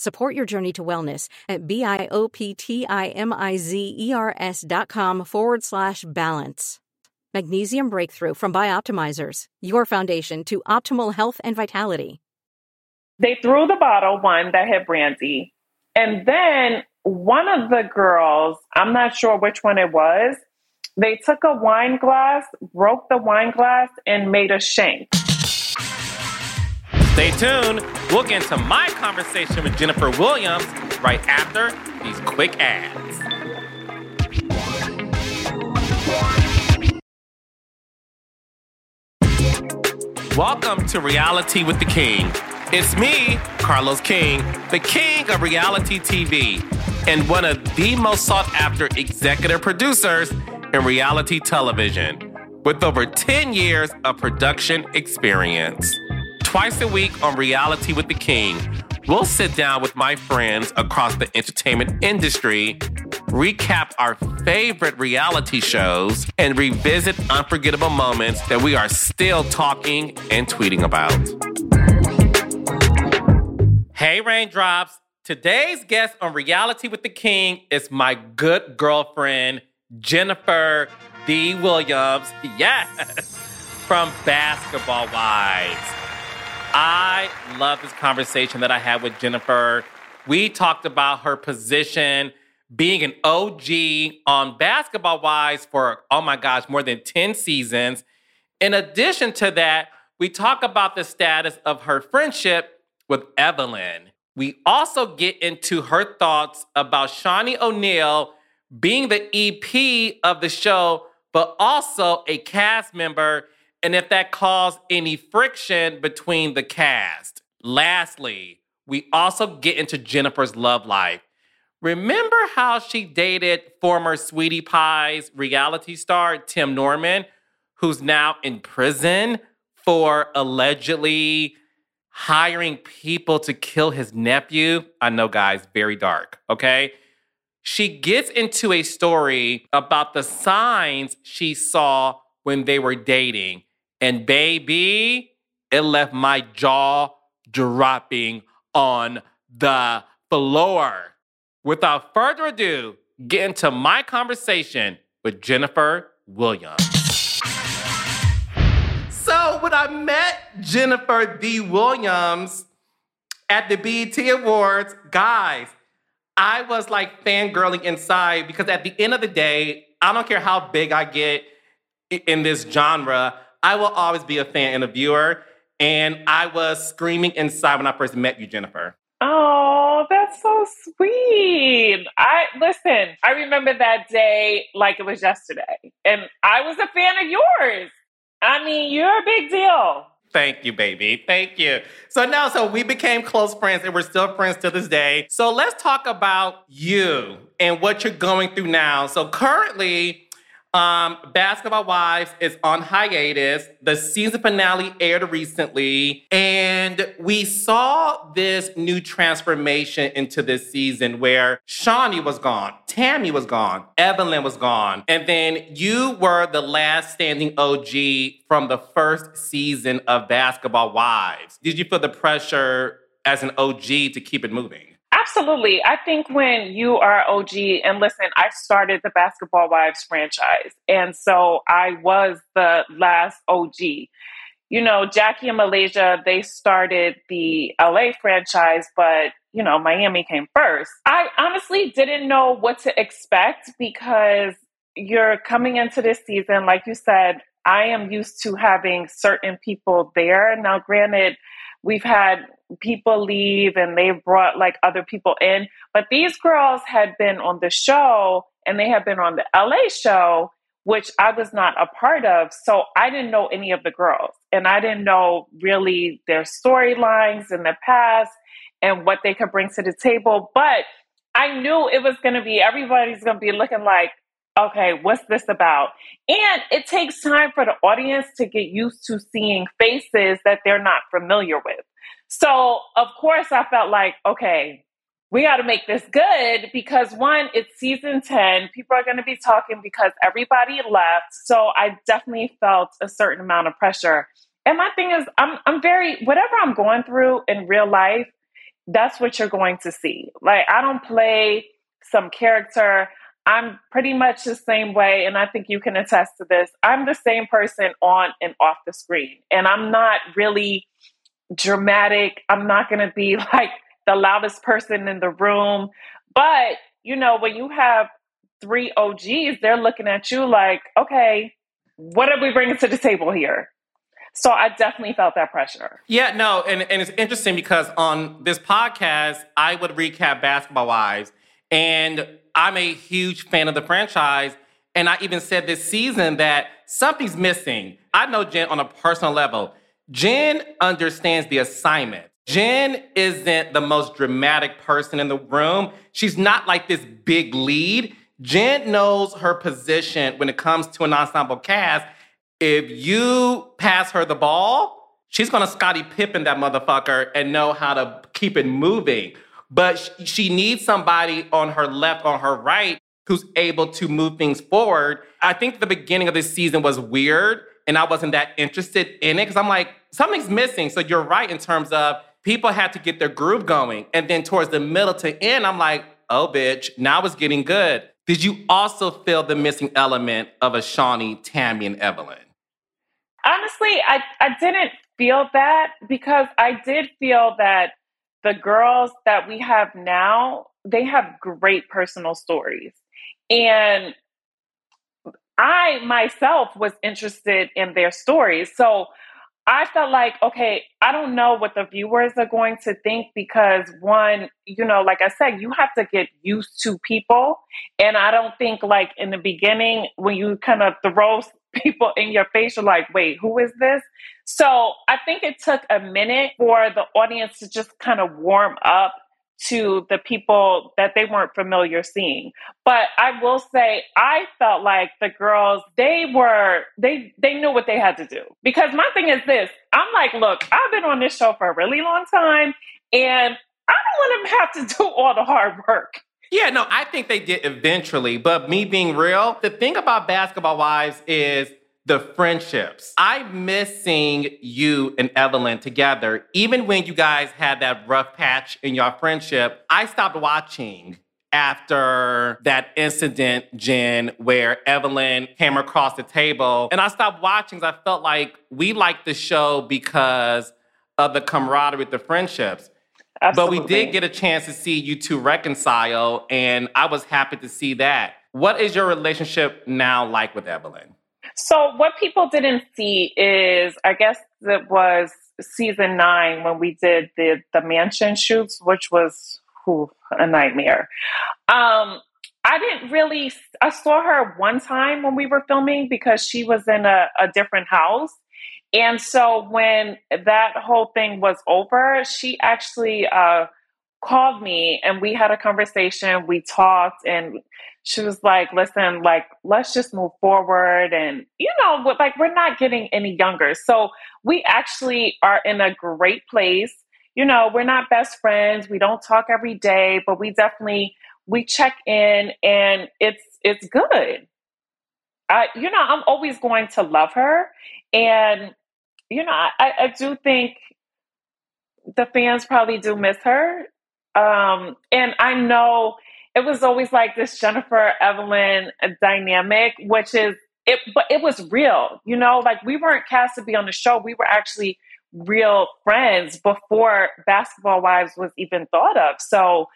Support your journey to wellness at B-I-O-P-T-I-M-I-Z-E-R-S dot com forward slash balance. Magnesium Breakthrough from Bioptimizers, your foundation to optimal health and vitality. They threw the bottle, one that had brandy. And then one of the girls, I'm not sure which one it was, they took a wine glass, broke the wine glass, and made a shank. Stay tuned. We'll get into my conversation with Jennifer Williams right after these quick ads. Welcome to Reality with the King. It's me, Carlos King, the king of reality TV, and one of the most sought after executive producers in reality television, with over 10 years of production experience. Twice a week on Reality with the King, we'll sit down with my friends across the entertainment industry, recap our favorite reality shows, and revisit unforgettable moments that we are still talking and tweeting about. Hey, Raindrops. Today's guest on Reality with the King is my good girlfriend, Jennifer D. Williams. Yes, from Basketball Wives. I love this conversation that I had with Jennifer. We talked about her position being an OG on Basketball Wives for, oh my gosh, more than 10 seasons. In addition to that, we talk about the status of her friendship with Evelyn. We also get into her thoughts about Shaunie O'Neal being the EP of the show, but also a cast member, and if that caused any friction between the cast. Lastly, we also get into Jennifer's love life. Remember how she dated former Sweetie Pie's reality star Tim Norman, who's now in prison for allegedly hiring people to kill his nephew. I know, guys, very dark, okay? She gets into a story about the signs she saw when they were dating. And baby, it left my jaw dropping on the floor. Without further ado, get into my conversation with Jennifer Williams. So when I met Jennifer D. Williams at the BET Awards, guys, I was like fangirling inside because at the end of the day, I don't care how big I get in this genre, I will always be a fan and a viewer. And I was screaming inside when I first met you, Jennifer. Oh, that's so sweet. I listen, I remember that day like it was yesterday. And I was a fan of yours. I mean, you're a big deal. Thank you, baby. Thank you. So now, so we became close friends and we're still friends to this day. So let's talk about you and what you're going through now. So currently, um, Basketball Wives is on hiatus. The season finale aired recently, and we saw this new transformation into this season where Shaunie was gone, Tami was gone, Evelyn was gone, and then you were the last standing OG from the first season of Basketball Wives. Did you feel the pressure as an OG to keep it moving? Absolutely. I think when you are OG, and listen, I started the Basketball Wives franchise. And so I was the last OG. You know, Jackie and Malaysia, they started the LA franchise, but, you know, Miami came first. I honestly didn't know what to expect because you're coming into this season, like you said, I am used to having certain people there. Now, granted, we've had people leave and they've brought like other people in, but these girls had been on the show and they had been on the LA show, which I was not a part of. So I didn't know any of the girls and I didn't know really their storylines in the past and what they could bring to the table. But I knew it was going to be everybody's going to be looking like, okay, what's this about? And it takes time for the audience to get used to seeing faces that they're not familiar with. So, of course, I felt like, okay, we got to make this good because one, it's season 10. People are going to be talking because everybody left. So, I definitely felt a certain amount of pressure. And my thing is, I'm, I'm very, whatever I'm going through in real life, that's what you're going to see. Like, I don't play some character. I'm pretty much the same way, and I think you can attest to this. I'm the same person on and off the screen, and I'm not really dramatic. I'm not going to be like the loudest person in the room. But, you know, when you have three OGs, they're looking at you like, okay, what are we bringing to the table here? So I definitely felt that pressure. Yeah, no, and, and it's interesting because on this podcast, I would recap Basketball Wives, and I'm a huge fan of the franchise. And I even said this season that something's missing. I know Jen on a personal level. Jen understands the assignment. Jen isn't the most dramatic person in the room. She's not like this big lead. Jen knows her position when it comes to an ensemble cast if you pass her the ball, she's gonna Scottie Pippen that motherfucker and know how to keep it moving. But she needs somebody on her left, on her right, who's able to move things forward. I think the beginning of this season was weird, and I wasn't that interested in it because I'm like, something's missing. So you're right in terms of people had to get their groove going. And then towards the middle to end, I'm like, oh, bitch, now it's getting good. Did you also feel the missing element of a Shaunie, Tami, and Evelyn? honestly, I, I didn't feel that because I did feel that the girls that we have now, they have great personal stories. And I myself was interested in their stories. So I felt like, okay, I don't know what the viewers are going to think because one, you know, like I said, you have to get used to people. And I don't think like in the beginning, when you kind of throw people in your face, you're like, wait, who is this? So I think it took a minute for the audience to just kind of warm up to the people that they weren't familiar seeing. But I will say I felt like the girls they were they they knew what they had to do. Because my thing is this, I'm like, look, I've been on this show for a really long time and I don't want to have to do all the hard work. Yeah, no, I think they did eventually. But me being real, the thing about Basketball Wives is the friendships. I'm missing you and Evelyn together. Even when you guys had that rough patch in your friendship, I stopped watching after that incident, Jen, where Evelyn came across the table. And I stopped watching because I felt like we liked the show because of the camaraderie, the friendships. Absolutely. But we did get a chance to see you two reconcile, and I was happy to see that. What is your relationship now like with Evelyn? So, what people didn't see is, I guess it was season nine when we did the the mansion shoots, which was whew, a nightmare. Um, I didn't really. I saw her one time when we were filming because she was in a, a different house, and so when that whole thing was over, she actually uh, called me and we had a conversation. We talked and she was like, listen, like, let's just move forward. And, you know, like, we're not getting any younger. So we actually are in a great place. You know, we're not best friends. We don't talk every day, but we definitely, we check in and it's, it's good. I, you know, I'm always going to love her. And you know, I, I do think the fans probably do miss her. Um, and I know it was always like this Jennifer Evelyn dynamic, which is it, but it was real, you know, like we weren't cast to be on the show. We were actually real friends before Basketball Wives was even thought of. So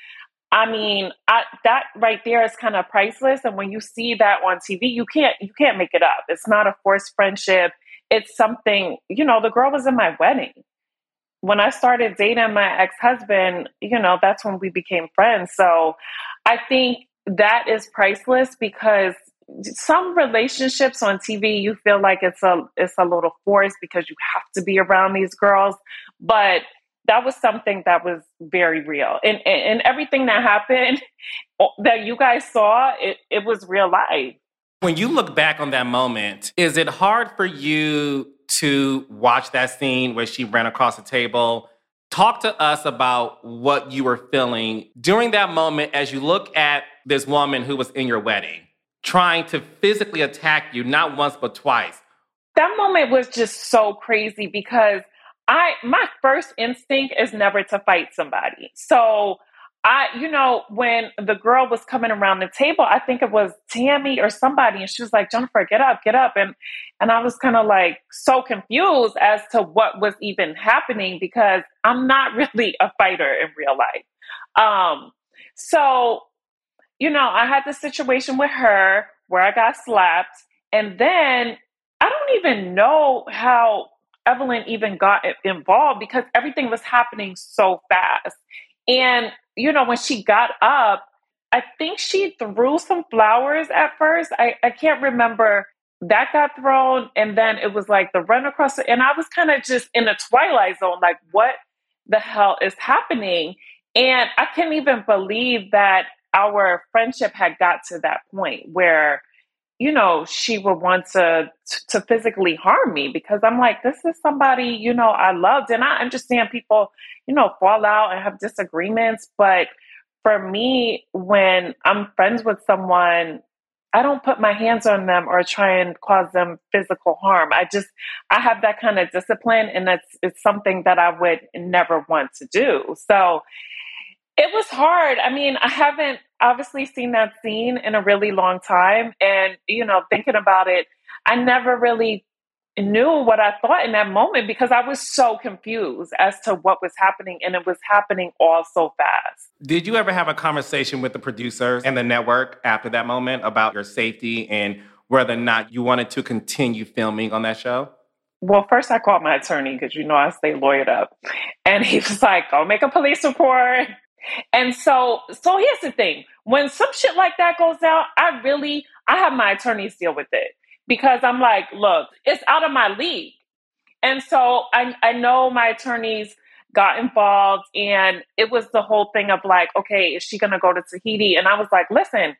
I mean, I, that right there is kind of priceless. And when you see that on TV, you can't you can't make it up. It's not a forced friendship. It's something. You know, the girl was in my wedding. When I started dating my ex husband, you know, that's when we became friends. So, I think that is priceless because some relationships on TV you feel like it's a it's a little forced because you have to be around these girls, but that was something that was very real. And, and, everything that happened that you guys saw, it, it was real life. When you look back on that moment, is it hard for you to watch that scene where she ran across the table? Talk to us about what you were feeling during that moment as you look at this woman who was in your wedding, trying to physically attack you, not once, but twice. That moment was just so crazy because I my first instinct is never to fight somebody. So I, you know, when the girl was coming around the table, I think it was Tami or somebody, and she was like, Jennifer, get up, get up. And and I was kind of like so confused as to what was even happening because I'm not really a fighter in real life. Um, so, you know, I had the situation with her where I got slapped, and then I don't even know how Evelyn even got involved because everything was happening so fast. And, you know, when she got up, I think she threw some flowers at first. I, I can't remember. That got thrown, and then it was like the run across, the, and I was kind of just in a twilight zone, like, what the hell is happening? And I can't even believe that our friendship had got to that point where you know, she would want to to physically harm me because I'm like, this is somebody, you know, I loved. And I understand people, you know, fall out and have disagreements. But for me, when I'm friends with someone, I don't put my hands on them or try and cause them physical harm. I just I have that kind of discipline and that's it's something that I would never want to do. So it was hard. I mean, I haven't obviously seen that scene in a really long time. And, you know, thinking about it, I never really knew what I thought in that moment because I was so confused as to what was happening. And it was happening all so fast. Did you ever have a conversation with the producers and the network after that moment about your safety and whether or not you wanted to continue filming on that show? Well, first I called my attorney because you know I stay lawyered up. And he was like, go make a police report and so, so here's the thing: when some shit like that goes out, I really, I have my attorneys deal with it because I'm like, look, it's out of my league. And so I, I know my attorneys got involved and it was the whole thing of like, okay, is she gonna go to Tahiti? And I was like, listen,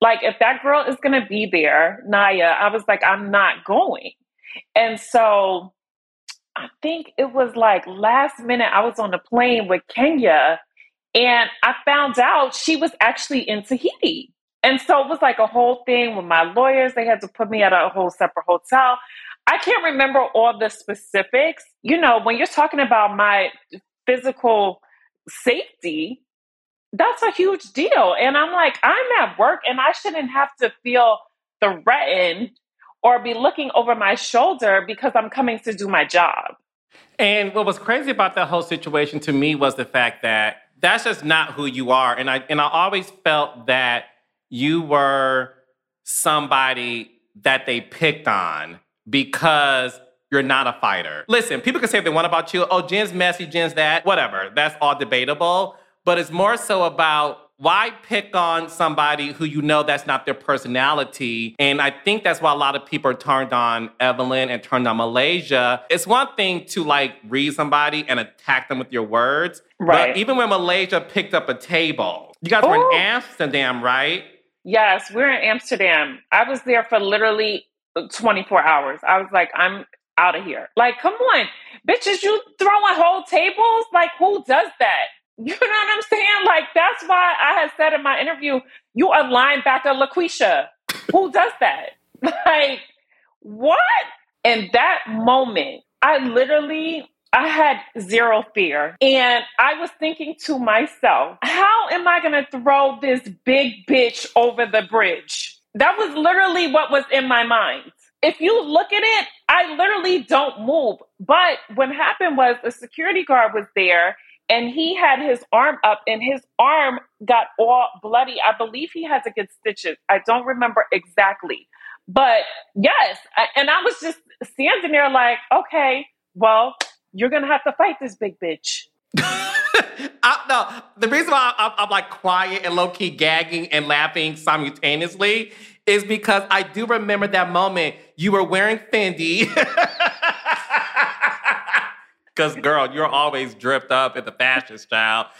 like if that girl is gonna be there, Naya, I was like, I'm not going. And so I think it was like last minute I was on the plane with Kenya and I found out she was actually in Tahiti. And so it was like a whole thing with my lawyers. They had to put me at a whole separate hotel. I can't remember all the specifics. You know, when you're talking about my physical safety, that's a huge deal. And I'm like, I'm at work and I shouldn't have to feel threatened or be looking over my shoulder because I'm coming to do my job. And what was crazy about that whole situation to me was the fact that that's just not who you are. And I and I always felt that you were somebody that they picked on because you're not a fighter. Listen, people can say they want about you, oh, Jen's messy, Jen's that, whatever. That's all debatable. But it's more so about why pick on somebody who you know that's not their personality? And I think that's why a lot of people are turned on Evelyn and turned on Malaysia. It's one thing to like read somebody and attack them with your words. Right. But even when Malaysia picked up a table, you guys Ooh. were in. Amsterdam, right? Yes, we're in Amsterdam. I was there for literally 24 hours. I was like, I'm out of here. Like, come on, bitches, you throwing whole tables? Like, who does that? You know what I'm saying? Like that's why I had said in my interview, you are linebacker LaQuisha. Who does that? Like what? In that moment, I literally I had zero fear. And I was thinking to myself, how am I to throw this big bitch over the bridge? That was literally what was in my mind. If you look at it, I literally don't move. But what happened was the security guard was there and he had his arm up and his arm got all bloody. I believe he had to get stitches. I don't remember exactly. But yes, I, and I was just standing there like, okay, well, you're going to have to fight this big bitch. I, no, the reason why I'm, I'm like quiet and low key gagging and laughing simultaneously is because I do remember that moment you were wearing Fendi. Because, girl, you're always dripped up in the fashion style.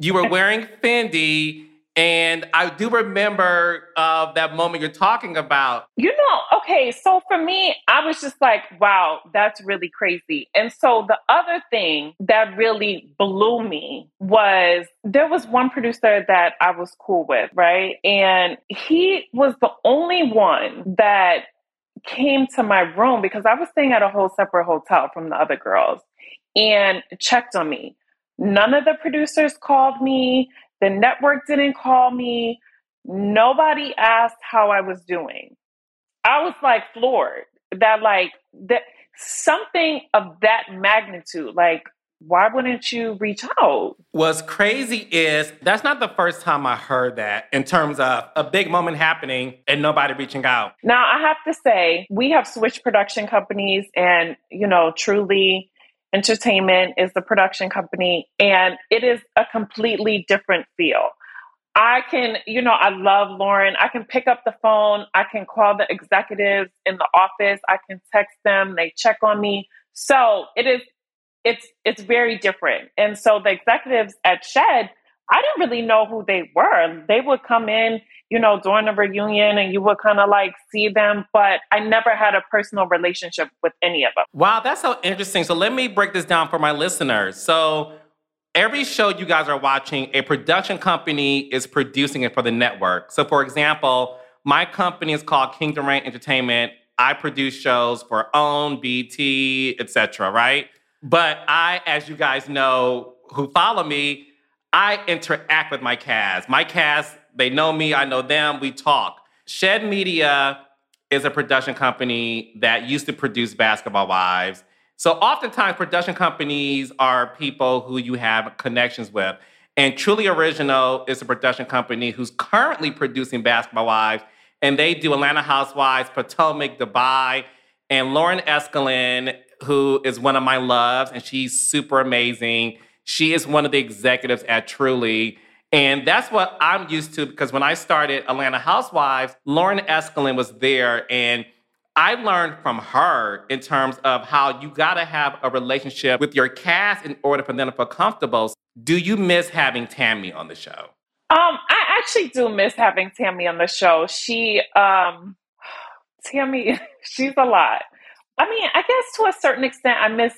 You were wearing Fendi, and I do remember uh, that moment you're talking about. You know, okay, so for me, I was just like, wow, that's really crazy. And so the other thing that really blew me was there was one producer that I was cool with, right? And he was the only one that came to my room because I was staying at a whole separate hotel from the other girls and checked on me. None of the producers called me. The network didn't call me. Nobody asked how I was doing. I was like floored that like that something of that magnitude like why wouldn't you reach out? What's crazy is that's not the first time I heard that in terms of a big moment happening and nobody reaching out. Now, I have to say, we have switched production companies, and, you know, truly Entertainment is the production company, and it is a completely different feel. I can, you know, I love Lauren. I can pick up the phone. I can call the executives in the office. I can text them. They check on me. So it is, it's, it's very different. And so the executives at Shed, I didn't really know who they were. They would come in you know, during the reunion and you would kind of like see them, but I never had a personal relationship with any of them. Wow, that's so interesting. So let me break this down for my listeners. So every show you guys are watching, a production company is producing it for the network. So for example, my company is called Kingdom Reign Entertainment. I produce shows for OWN, BT, etc. right? But I, as you guys know who follow me, I interact with my cast. My cast they know me, I know them, we talk. Shed Media is a production company that used to produce Basketball Wives. So oftentimes production companies are people who you have connections with. And Truly Original is a production company who's currently producing Basketball Wives. And they do Atlanta Housewives, Potomac, Dubai, and Lauren Eskelin, who is one of my loves, and she's super amazing. She is one of the executives at Truly. And that's what I'm used to because when I started Atlanta Housewives, Lauren Eskelin was there and I learned from her in terms of how you got to have a relationship with your cast in order for them to feel comfortable. Do you miss having Tami on the show? Um, I actually do miss having Tami on the show. She, um, Tami, she's a lot. I mean, I guess to a certain extent, I miss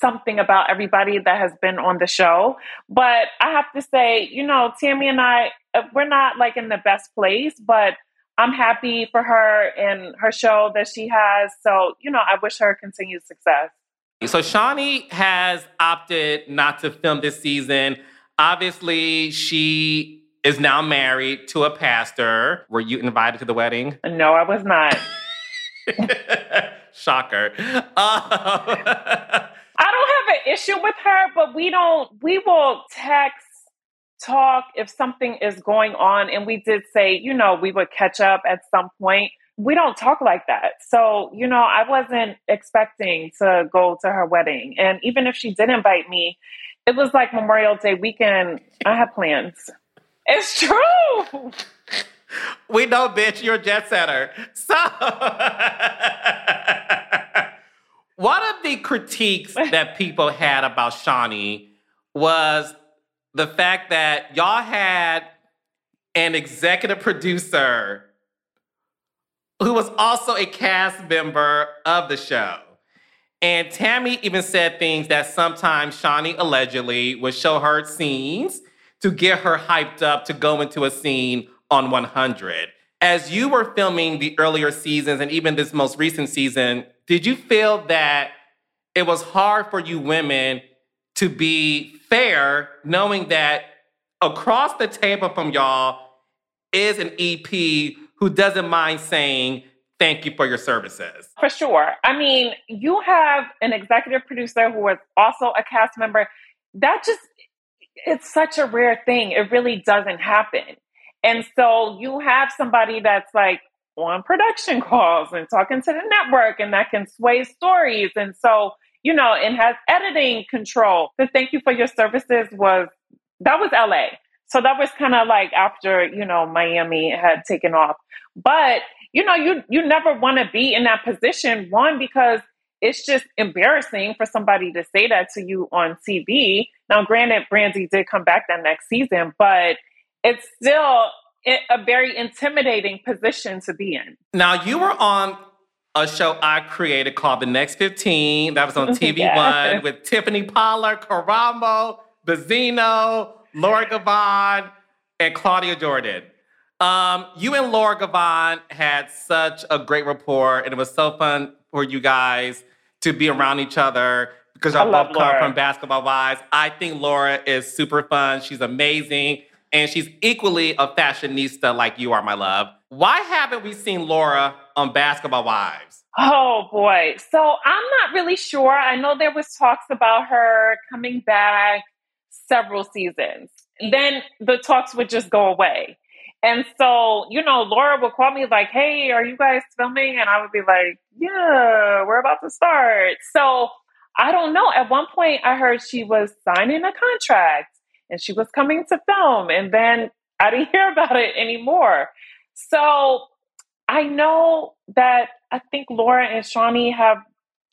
something about everybody that has been on the show. But I have to say, you know, Tami and I, uh, we're not like in the best place, but I'm happy for her and her show that she has. So, you know, I wish her continued success. So, Shaunie has opted not to film this season. Obviously, she is now married to a pastor. Were you invited to the wedding? No, I was not. Shocker. Uh, I don't have an issue with her, but we don't, we will text, talk if something is going on. And we did say, you know, we would catch up at some point. We don't talk like that. So, you know, I wasn't expecting to go to her wedding. And even if she did invite me, it was like Memorial Day weekend. I had plans. It's true. We know, bitch, you're a jet setter. So. One of the critiques that people had about Shaunie was the fact that y'all had an executive producer who was also a cast member of the show. And Tami even said things that sometimes Shaunie allegedly would show her scenes to get her hyped up to go into a scene on 100. As you were filming the earlier seasons and even this most recent season, did you feel that it was hard for you women to be fair, knowing that across the table from y'all is an EP who doesn't mind saying, Thank you for your services? For sure. I mean, you have an executive producer who is also a cast member. that just it's such a rare thing. It really doesn't happen. And so you have somebody that's like on production calls and talking to the network and that can sway stories. And so, you know, and has editing control. The thank you for your services was that was LA. So that was kind of like after, you know, Miami had taken off. But, you know, you you never want to be in that position one because it's just embarrassing for somebody to say that to you on TV. Now, granted, Brandi did come back that next season, but it's still a very intimidating position to be in. Now, you were on a show I created called The Next 15. That was on TV One with Tiffany Pollard, Karamo, Benzino, Laura Govan, and Claudia Jordan. Um, you and Laura Govan had such a great rapport, and it was so fun for you guys to be around each other because y'all both come from Basketball Wives. I think Laura is super fun. She's amazing, and she's equally a fashionista like you are, my love. Why haven't we seen Laura on Basketball Wives? Oh boy. So I'm not really sure. I know there was talks about her coming back several seasons. Then the talks would just go away. And so, you know, Laura would call me like, hey, are you guys filming? And I would be like, yeah, we're about to start. So I don't know. At one point, I heard she was signing a contract and she was coming to film. And then I didn't hear about it anymore. So I know that I think Laura and Shaunie have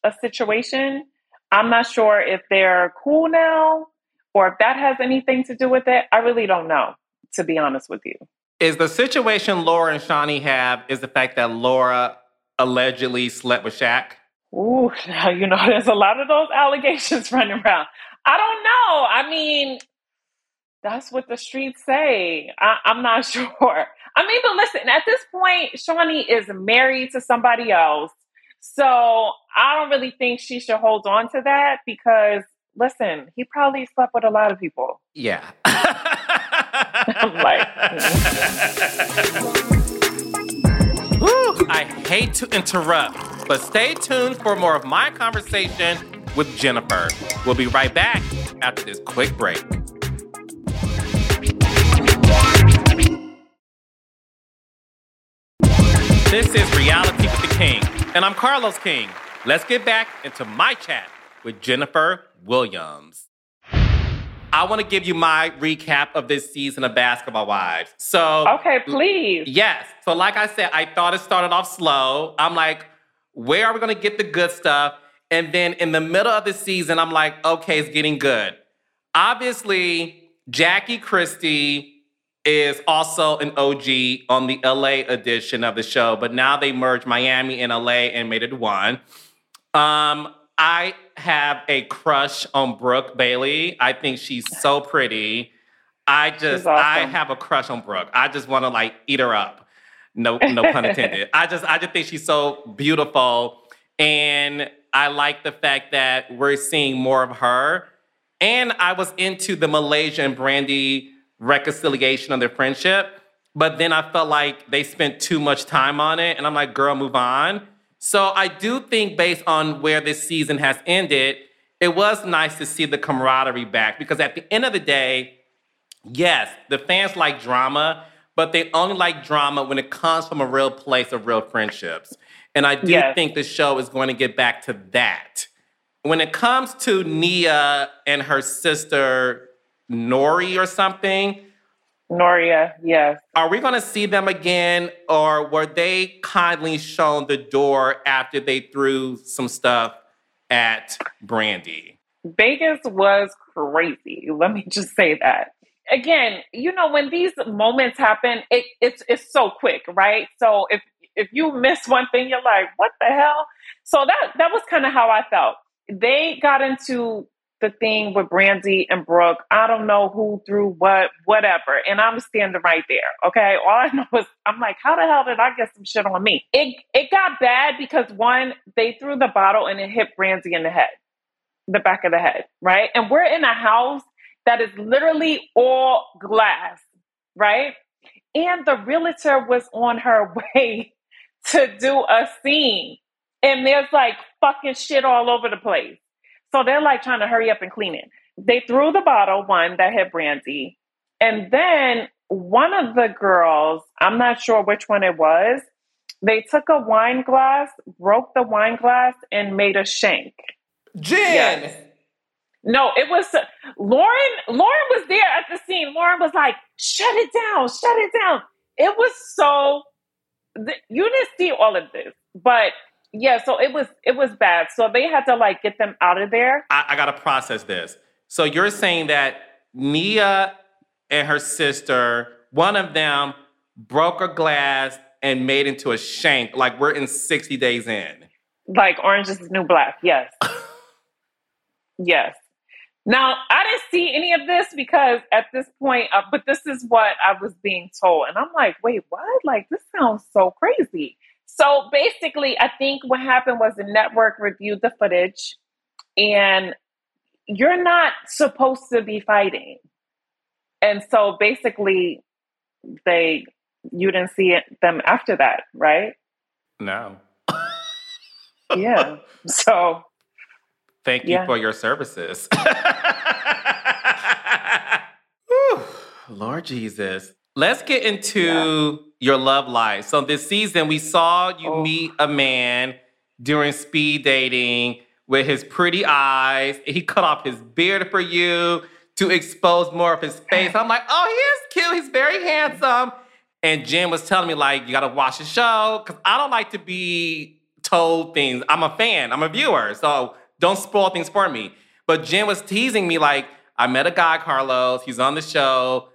a situation. I'm not sure if they're cool now or if that has anything to do with it. I really don't know, to be honest with you. Is the situation Laura and Shaunie have is the fact that Laura allegedly slept with Shaq? Ooh, now you know there's a lot of those allegations running around. I don't know. I mean, that's what the streets say. I, am not sure. I mean, but listen, at this point, Shaunie is married to somebody else. So I don't really think she should hold on to that because listen, he probably slept with a lot of people. Yeah. Like, I hate to interrupt, but stay tuned for more of my conversation with Jennifer. We'll be right back after this quick break. This is Reality with the King, and I'm Carlos King. Let's get back into my chat with Jennifer Williams. I want to give you my recap of this season of Basketball Wives. So, okay, please. Yes. So, like I said, I thought it started off slow. I'm like, where are we going to get the good stuff? And then in the middle of the season, I'm like, okay, it's getting good. Obviously, Jackie Christie is also an OG on the LA edition of the show, but now they merged Miami and LA and made it one. Um, I have a crush on Brooke Bailey. I think she's so pretty. I just awesome. I have a crush on Brooke. I just want to like eat her up. No, no pun intended. I just I just think she's so beautiful. And I like the fact that we're seeing more of her. And I was into the Malaysian and Brandi reconciliation of their friendship. But then I felt like they spent too much time on it. And I'm like, girl, move on. So I do think, based on where this season has ended, it was nice to see the camaraderie back because at the end of the day, yes, the fans like drama, but they only like drama when it comes from a real place of real friendships. And I do yes. think the show is going to get back to that. When it comes to Nia and her sister Nori or something, Noria, yes. Are we going to see them again, or were they kindly shown the door after they threw some stuff at Brandi? Vegas was crazy. Let me just say that. Again, you know, when these moments happen, it, it's it's so quick, right? So if if you miss one thing, you're like, what the hell? So that that was kind of how I felt. They got into the thing with Brandi and Brooke. I don't know who threw what, whatever. And I'm standing right there. Okay. All I know is I'm like, how the hell did I get some shit on me? It it got bad because one, they threw the bottle and it hit Brandi in the head, the back of the head, right? And we're in a house that is literally all glass, right? And the realtor was on her way to do a scene. And there's like fucking shit all over the place. So they're like trying to hurry up and clean it. they threw the bottle, one that had brandy. And then one of the girls, I'm not sure which one it was, they took a wine glass, broke the wine glass, and made a shank. Jen! Yes. No, it was uh, Lauren. Lauren was there at the scene. Lauren was like, "Shut it down, shut it down." It was so. You didn't see all of this, but yeah, so it was it was bad. So they had to like get them out of there. I, I gotta process this. So you're saying that Nia and her sister, one of them broke a glass and made into a shank. Like we're in 60 days in. Like Orange is the New Black. Yes. yes. Now, I didn't see any of this because at this point, uh, but this is what I was being told. And I'm like, wait, what? Like, this sounds so crazy. So basically, I think what happened was the network reviewed the footage and you're not supposed to be fighting. And so basically, they, you didn't see it, them after that, right? No. yeah. So Thank you Yeah. for your services. Whew, Lord Jesus. Let's get into your love life. So this season we saw you Oh. meet a man during speed dating with his pretty eyes. He cut off his beard for you to expose more of his face. I'm like, oh, he is cute. He's very handsome. And Jen was telling me, like, you gotta watch the show. Cause I don't like to be told things. I'm a fan, I'm a viewer. So don't spoil things for me. But Jen was teasing me, like, I met a guy, Carlos. He's on the show.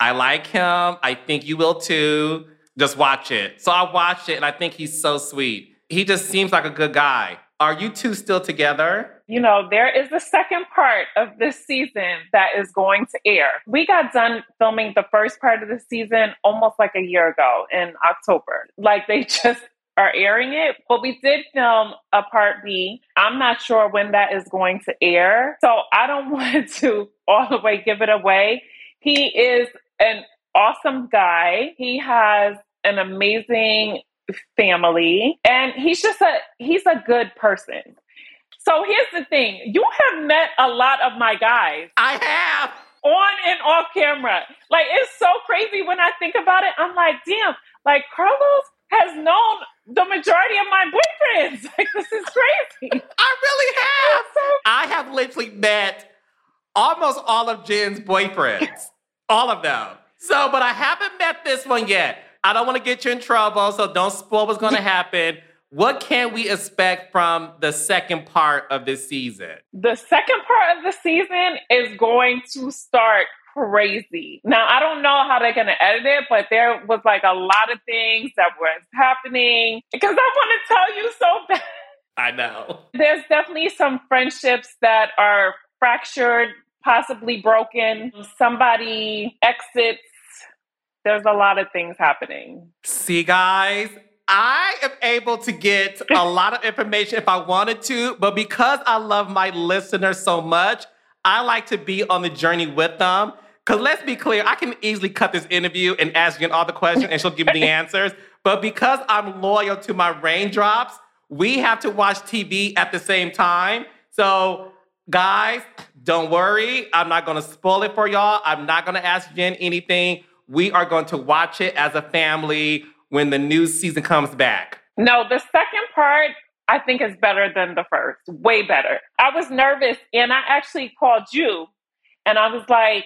I like him. I think you will too. Just watch it. So I watched it and I think he's so sweet. He just seems like a good guy. Are you two still together? you know, there is the second part of this season that is going to air. We got done filming the first part of the season almost like a year ago in October. Like they just are airing it, but we did film a part B. I'm not sure when that is going to air. So I don't want to all the way give it away. He is an awesome guy. He has an amazing family and he's just a he's a good person. So here's the thing. You have met a lot of my guys I have. on and off camera. Like it's so crazy when I think about it. I'm like, damn, like Carlos has known the majority of my boyfriends. Like this is crazy. I really have. So I have literally met almost all of Jen's boyfriends. All of them. So, but I haven't met this one yet. I don't want to get you in trouble, so don't spoil what's going to happen. What can we expect from the second part of this season? the second part of the season is going to start crazy. Now, I don't know how they're going to edit it, but there was like a lot of things that was happening because I want to tell you so bad. I know. There's definitely some friendships that are fractured, possibly broken. Somebody exits. There's a lot of things happening. See, guys, I am able to get a lot of information if I wanted to, but because I love my listeners so much, I like to be on the journey with them. Because let's be clear, I can easily cut this interview and ask you all the questions and she'll give me the answers. But because I'm loyal to my raindrops, we have to watch TV at the same time. So, guys, don't worry. I'm not to spoil it for y'all. I'm not to ask Jen anything. We are going to watch it as a family when the new season comes back. No, the second part I think is better than the first. Way better. I was nervous and I actually called you and I was like,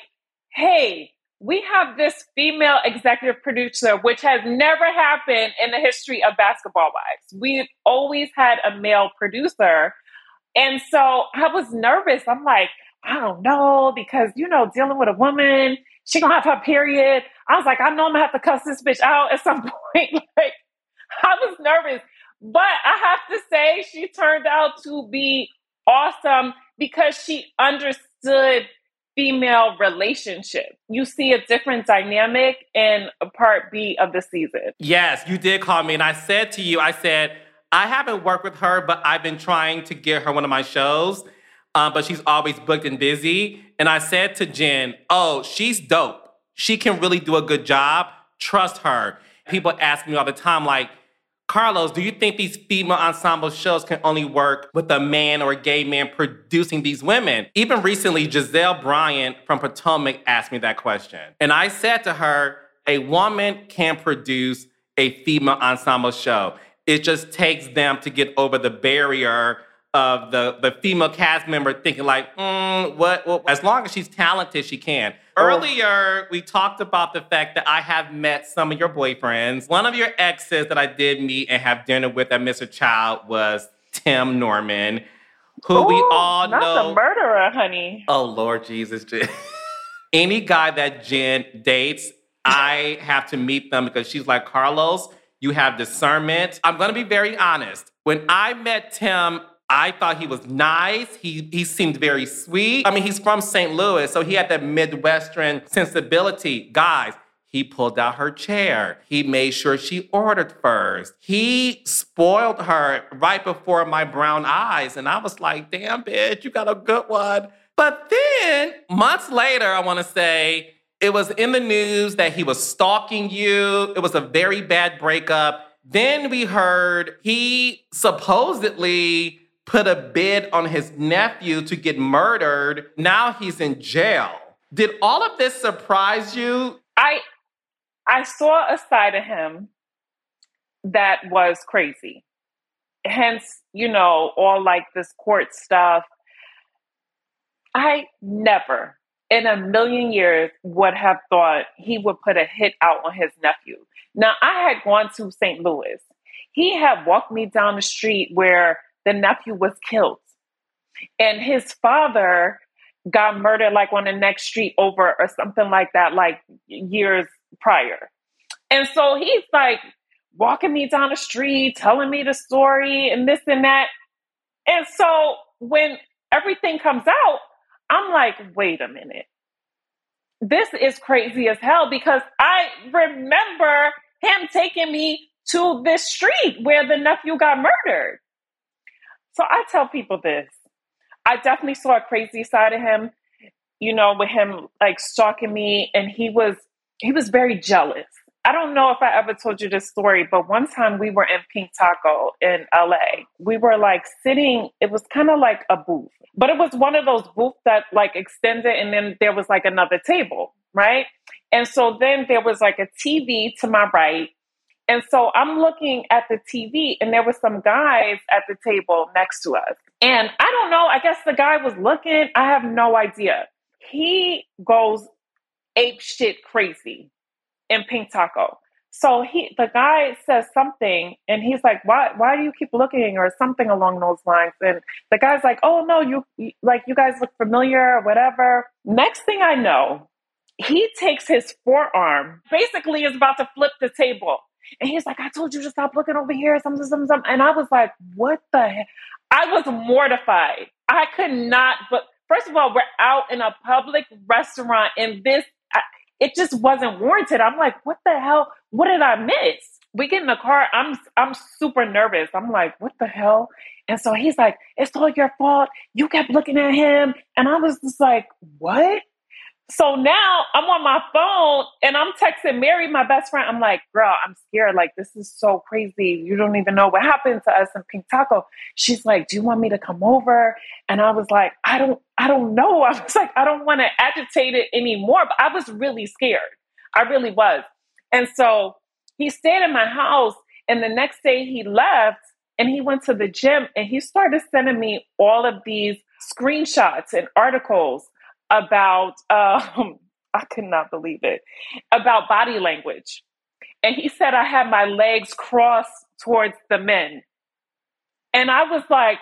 hey, we have this female executive producer, which has never happened in the history of Basketball Wives. We've always had a male producer. And so I was nervous. I'm like, I don't know, because, you know, dealing with a woman, she gonna have her period. I was like, I know I'm gonna have to cuss this bitch out at some point. like, I was nervous. But I have to say, she turned out to be awesome because she understood female relationship. You see a different dynamic in part B of the season. Yes, you did call me, and I said to you, I said, I haven't worked with her, but I've been trying to get her one of my shows, um, but she's always booked and busy. And I said to Jen, Oh, she's dope. She can really do a good job. Trust her. People ask me all the time, like, Carlos, do you think these female ensemble shows can only work with a man or a gay man producing these women? Even recently, Gizelle Bryant from Potomac asked me that question. And I said to her, a woman can produce a female ensemble show. It just takes them to get over the barrier of the, the female cast member thinking like, mm, what, what? As long as she's talented, she can. Oh. Earlier, we talked about the fact that I have met some of your boyfriends. One of your exes that I did meet and have dinner with at Mr. Chow was Tim Norman, who Ooh, we all not know. Not the murderer, honey. Oh Lord Jesus, Any guy that Jen dates, I have to meet them because she's like Carlos. You have discernment. I'm gonna be very honest. When I met Tim, I thought he was nice. He he seemed very sweet. I mean, he's from St. Louis, so he had that Midwestern sensibility. Guys, he pulled out her chair. He made sure she ordered first. He spoiled her right before my brown eyes. And I was like, damn, bitch, you got a good one. But then months later, I wanna say, it was in the news that he was stalking you. It was a very bad breakup. Then we heard he supposedly put a bid on his nephew to get murdered. Now he's in jail. Did all of this surprise you? I I saw a side of him that was crazy. Hence, you know, all like this court stuff. I never in a million years would have thought he would put a hit out on his nephew. Now, I had gone to St. Louis. He had walked me down the street where the nephew was killed. And his father got murdered like on the next street over or something like that, like years prior. And so he's like walking me down the street, telling me the story and this and that. And so when everything comes out, I'm like, wait a minute. This is crazy as hell because I remember him taking me to this street where the nephew got murdered. So I tell people this. I definitely saw a crazy side of him, you know, with him like stalking me and he was he was very jealous. I don't know if I ever told you this story, but one time we were in Pink Taco in LA. We were like sitting, it was kind of like a booth, but it was one of those booths that like extended and then there was like another table, right? And so then there was like a TV to my right and so I'm looking at the TV, and there were some guys at the table next to us. And I don't know, I guess the guy was looking, I have no idea. He goes ape shit crazy in Pink Taco. So he the guy says something and he's like, Why why do you keep looking or something along those lines? And the guy's like, Oh no, you like you guys look familiar or whatever. Next thing I know, he takes his forearm, basically is about to flip the table and he's like, I told you to stop looking over here, something, something, something. And I was like, what the heck? I was mortified. I could not, but first of all, we're out in a public restaurant and this, I, it just wasn't warranted. I'm like, what the hell? What did I miss? We get in the car. I'm, I'm super nervous. I'm like, what the hell? And so he's like, it's all your fault. You kept looking at him. And I was just like, what? So now I'm on my phone and I'm texting Mary, my best friend. I'm like, girl, I'm scared. Like, this is so crazy. You don't even know what happened to us in Pink Taco. She's like, Do you want me to come over? And I was like, I don't, I don't know. I was like, I don't want to agitate it anymore. But I was really scared. I really was. And so he stayed in my house. And the next day he left and he went to the gym and he started sending me all of these screenshots and articles about um, I could not believe it about body language, and he said I had my legs crossed towards the men, and I was like,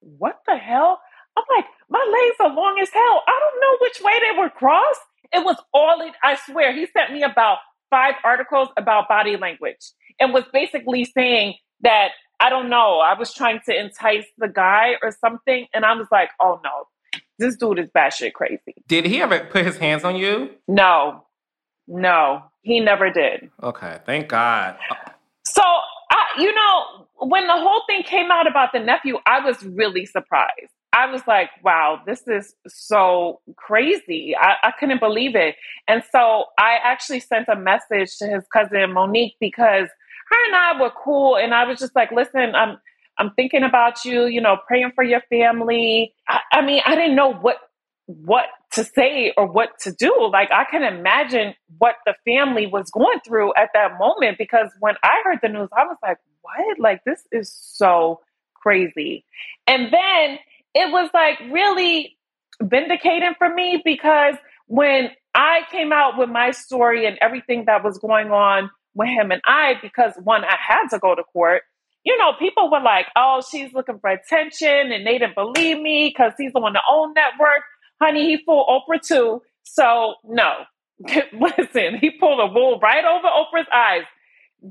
"What the hell?" I'm like, "My legs are long as hell. I don't know which way they were crossed." It was all it. I swear, he sent me about five articles about body language and was basically saying that I don't know. I was trying to entice the guy or something, and I was like, "Oh no, this dude is batshit crazy. Did he ever put his hands on you? No, no, he never did. Okay, thank God. So, I, you know, when the whole thing came out about the nephew, I was really surprised. I was like, wow, this is so crazy. I, I couldn't believe it. And so I actually sent a message to his cousin Monique because her and I were cool. And I was just like, listen, I'm I'm thinking about you, you know, praying for your family. I, I mean, I didn't know what what to say or what to do. Like I can imagine what the family was going through at that moment because when I heard the news, I was like, what? Like this is so crazy. And then it was like really vindicating for me because when I came out with my story and everything that was going on with him and I, because one, I had to go to court. You know, people were like, oh, she's looking for attention and they didn't believe me because he's on the own network. Honey, he fooled Oprah too. So, no. Listen, he pulled a wool right over Oprah's eyes.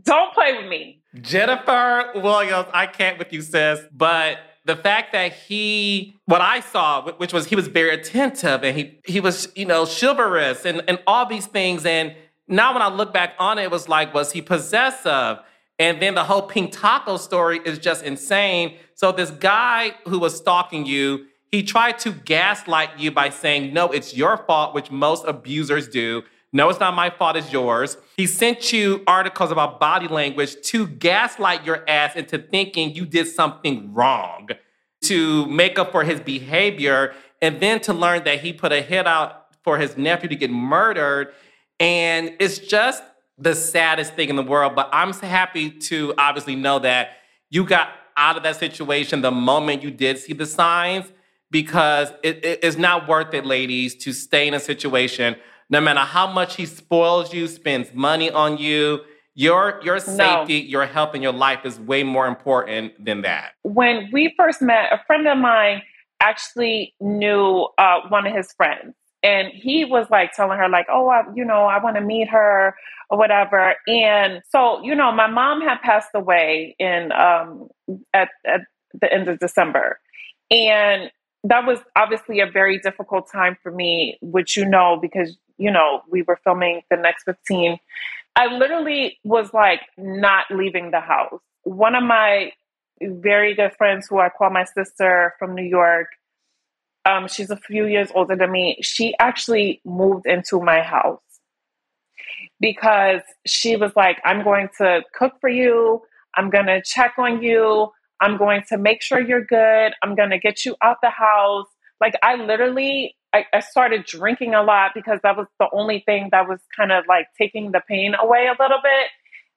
Don't play with me. Jennifer Williams, I can't with you, sis. But the fact that he, what I saw, which was he was very attentive and he he was, you know, chivalrous and, and all these things. And now when I look back on it, it was like, was he possessive? And then the whole pink taco story is just insane. So this guy who was stalking you, he tried to gaslight you by saying, no, it's your fault, which most abusers do. No, it's not my fault, it's yours. He sent you articles about body language to gaslight your ass into thinking you did something wrong, to make up for his behavior, and then to learn that he put a hit out for his nephew to get murdered. And it's just the saddest thing in the world. But I'm happy to obviously know that you got out of that situation the moment you did see the signs because it, it is not worth it, ladies, to stay in a situation no matter how much he spoils you, spends money on you, your your safety, no. your health, and your life is way more important than that. When we first met, a friend of mine actually knew uh, one of his friends, and he was like telling her like, "Oh, I, you know, I want to meet her or whatever." And so, you know, my mom had passed away in um, at at the end of December, and that was obviously a very difficult time for me, which you know, because you know, we were filming the next 15. I literally was like not leaving the house. One of my very good friends who I call my sister from New York, um, she's a few years older than me. She actually moved into my house because she was like, I'm going to cook for you. I'm going to check on you. I'm going to make sure you're good. I'm going to get you out the house. Like, I literally I, I started drinking a lot because that was the only thing that was kind of like taking the pain away a little bit.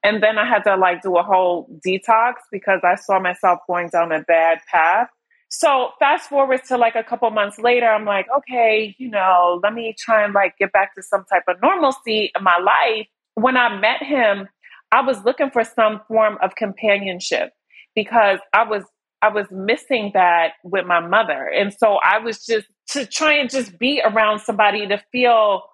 And then I had to like do a whole detox because I saw myself going down a bad path. So fast forward to like a couple months later, I'm like, okay, you know, let me try and like get back to some type of normalcy in my life. When I met him, I was looking for some form of companionship because I was I was missing that with my mother. And so I was just to try and just be around somebody to feel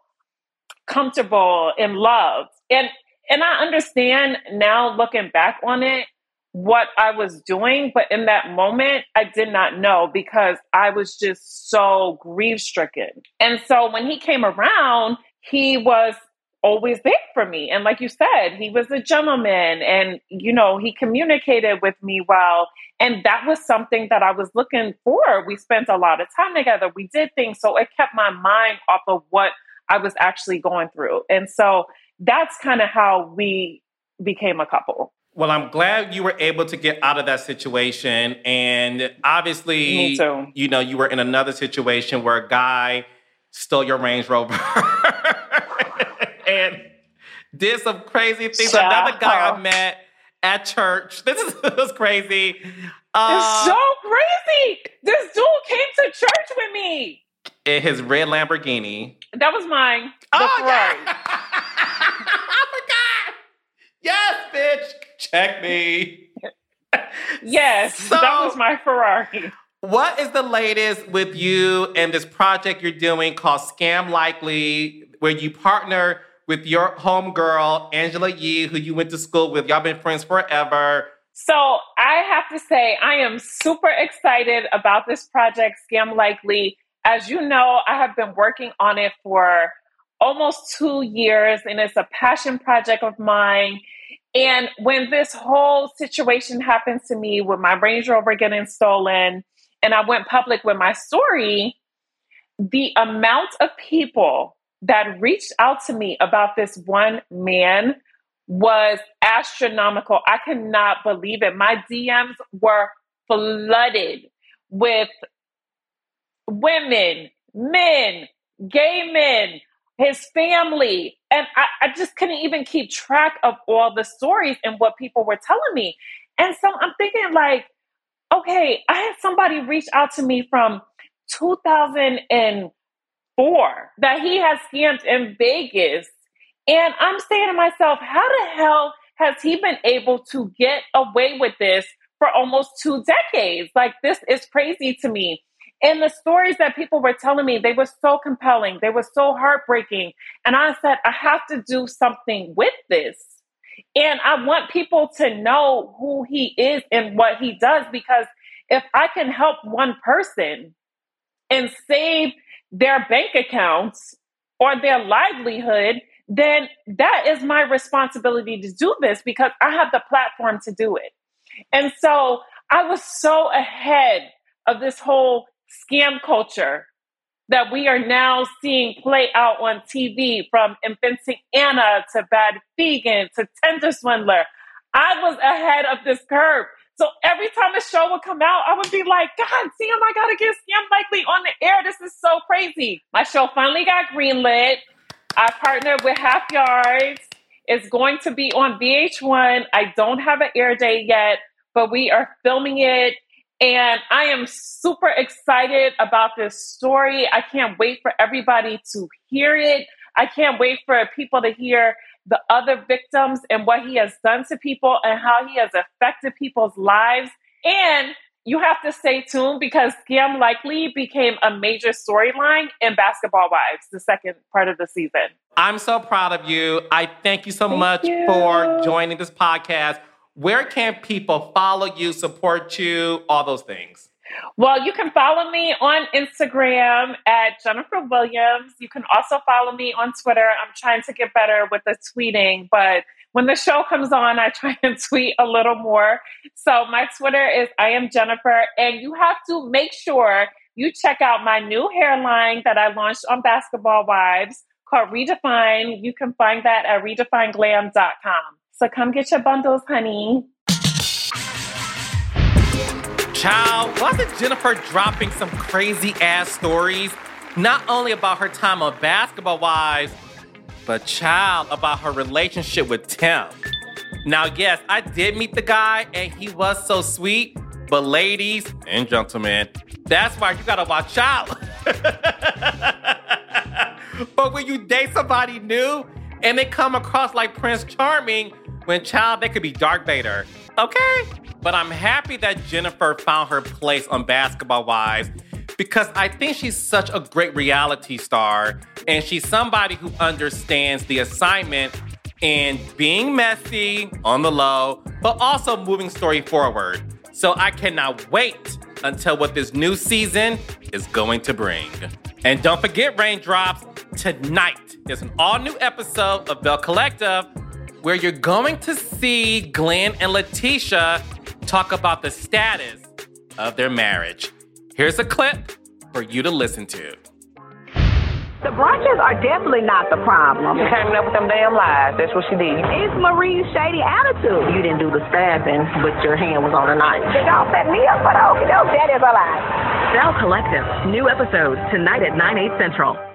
comfortable and loved. And and I understand now looking back on it what I was doing, but in that moment I did not know because I was just so grief stricken. And so when he came around, he was always there for me. And like you said, he was a gentleman and, you know, he communicated with me well. And that was something that I was looking for. We spent a lot of time together. We did things. So it kept my mind off of what I was actually going through. And so that's kind of how we became a couple. Well, I'm glad you were able to get out of that situation. And obviously, you know, you were in another situation where a guy stole your Range Rover. and did some crazy things. Another guy I met at church. This is this was crazy. Uh, it's so crazy. This dude came to church with me in his red Lamborghini. That was mine. oh Ferrari. yeah. Yes, bitch. Check me. yes, so, that was my Ferrari. What is the latest with you and this project you're doing called Scam Likely, where you partner with your homegirl, Angela Yee, who you went to school with. Y'all been friends forever. So I have to say, I am super excited about this project, Scam Likely. As you know, I have been working on it for almost two years, and it's a passion project of mine. And when this whole situation happened to me with my Range Rover getting stolen, and I went public with my story, the amount of people that reached out to me about this one man was astronomical. I cannot believe it. My DMs were flooded with women, men, gay men, his family. And I, I, just couldn't even keep track of all the stories and what people were telling me. And so I'm thinking, like, okay, I had somebody reach out to me from 2004 that he has scammed in Vegas. And I'm saying to myself, how the hell has he been able to get away with this for almost two decades? Like, this is crazy to me. And the stories that people were telling me, they were so compelling. They were so heartbreaking. And I said, I have to do something with this. And I want people to know who he is and what he does because if I can help one person and save their bank accounts or their livelihood, then that is my responsibility to do this because I have the platform to do it. And so I was so ahead of this whole scam culture that we are now seeing play out on TV from Inventing Anna to Bad Vegan to Tinder Swindler. I was ahead of this curve. So every time a show would come out, I would be like, God damn, I gotta get Scam Likely on the air. This is so crazy. My show finally got greenlit. I partnered with Half Yards. It's going to be on VH1. I don't have an air date yet, but we are filming it and I am super excited about this story. I can't wait for everybody to hear it. I can't wait for people to hear the other victims and what he has done to people and how he has affected people's lives. And you have to stay tuned because Scam Likely became a major storyline in Basketball Wives, the second part of the season. I'm so proud of you. I thank you so thank much you. for joining this podcast. Where can people follow you, support you, all those things? Well, you can follow me on Instagram at Jennifer Williams. You can also follow me on Twitter. I'm trying to get better with the tweeting, but when the show comes on, I try and tweet a little more. So my Twitter is I am Jennifer, and you have to make sure you check out my new hairline that I launched on Basketball Wives called Redefine. You can find that at redefineglam.com. So come get your bundles, honey. Child, wasn't Jennifer dropping some crazy ass stories? Not only about her time on Basketball Wives, but child, about her relationship with Tim. Now, yes, I did meet the guy and he was so sweet, but ladies and gentlemen, that's why you gotta watch out. but when you date somebody new and they come across like Prince Charming, when child, they could be Darth Vader. Okay? But I'm happy that Jennifer found her place on Basketball Wives because I think she's such a great reality star and she's somebody who understands the assignment and being messy on the low, but also moving story forward. So I cannot wait until what this new season is going to bring. And don't forget, Raindrops, tonight is an all new episode of Belle Collective where you're going to see Glenn and Letitia talk about the status of their marriage. Here's a clip for you to listen to. The brunches are definitely not the problem. She came up with them damn lies. That's what she did. It's Marie's shady attitude. You didn't do the stabbing, but your hand was on the knife. They all set me up for the okey doke. That is a lie. Belle Collective. New episode tonight at 9, 8 central.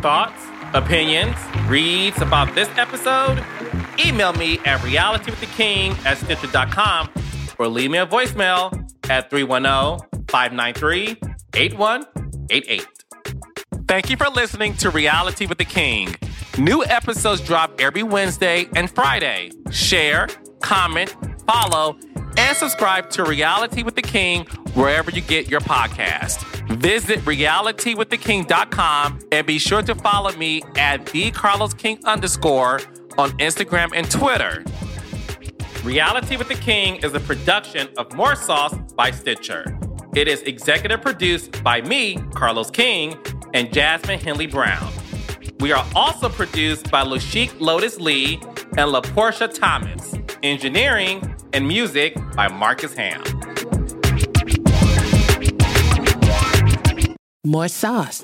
Thoughts, opinions, reads about this episode? Email me at realitywiththeking at stitcher.com or leave me a voicemail at 310-593-8188. Thank you for listening to Reality with the King. New episodes drop every Wednesday and Friday. Share, comment, follow, and subscribe to Reality with the King wherever you get your podcast. Visit realitywiththeking.com and be sure to follow me at the Carlos King underscore on Instagram and Twitter. Reality with the King is a production of More Sauce by Stitcher. It is executive produced by me, Carlos King, and Jasmine Henley Brown. We are also produced by Lushik Lotus Lee and LaPortia Thomas. Engineering and music by Marcus Ham. More sauce.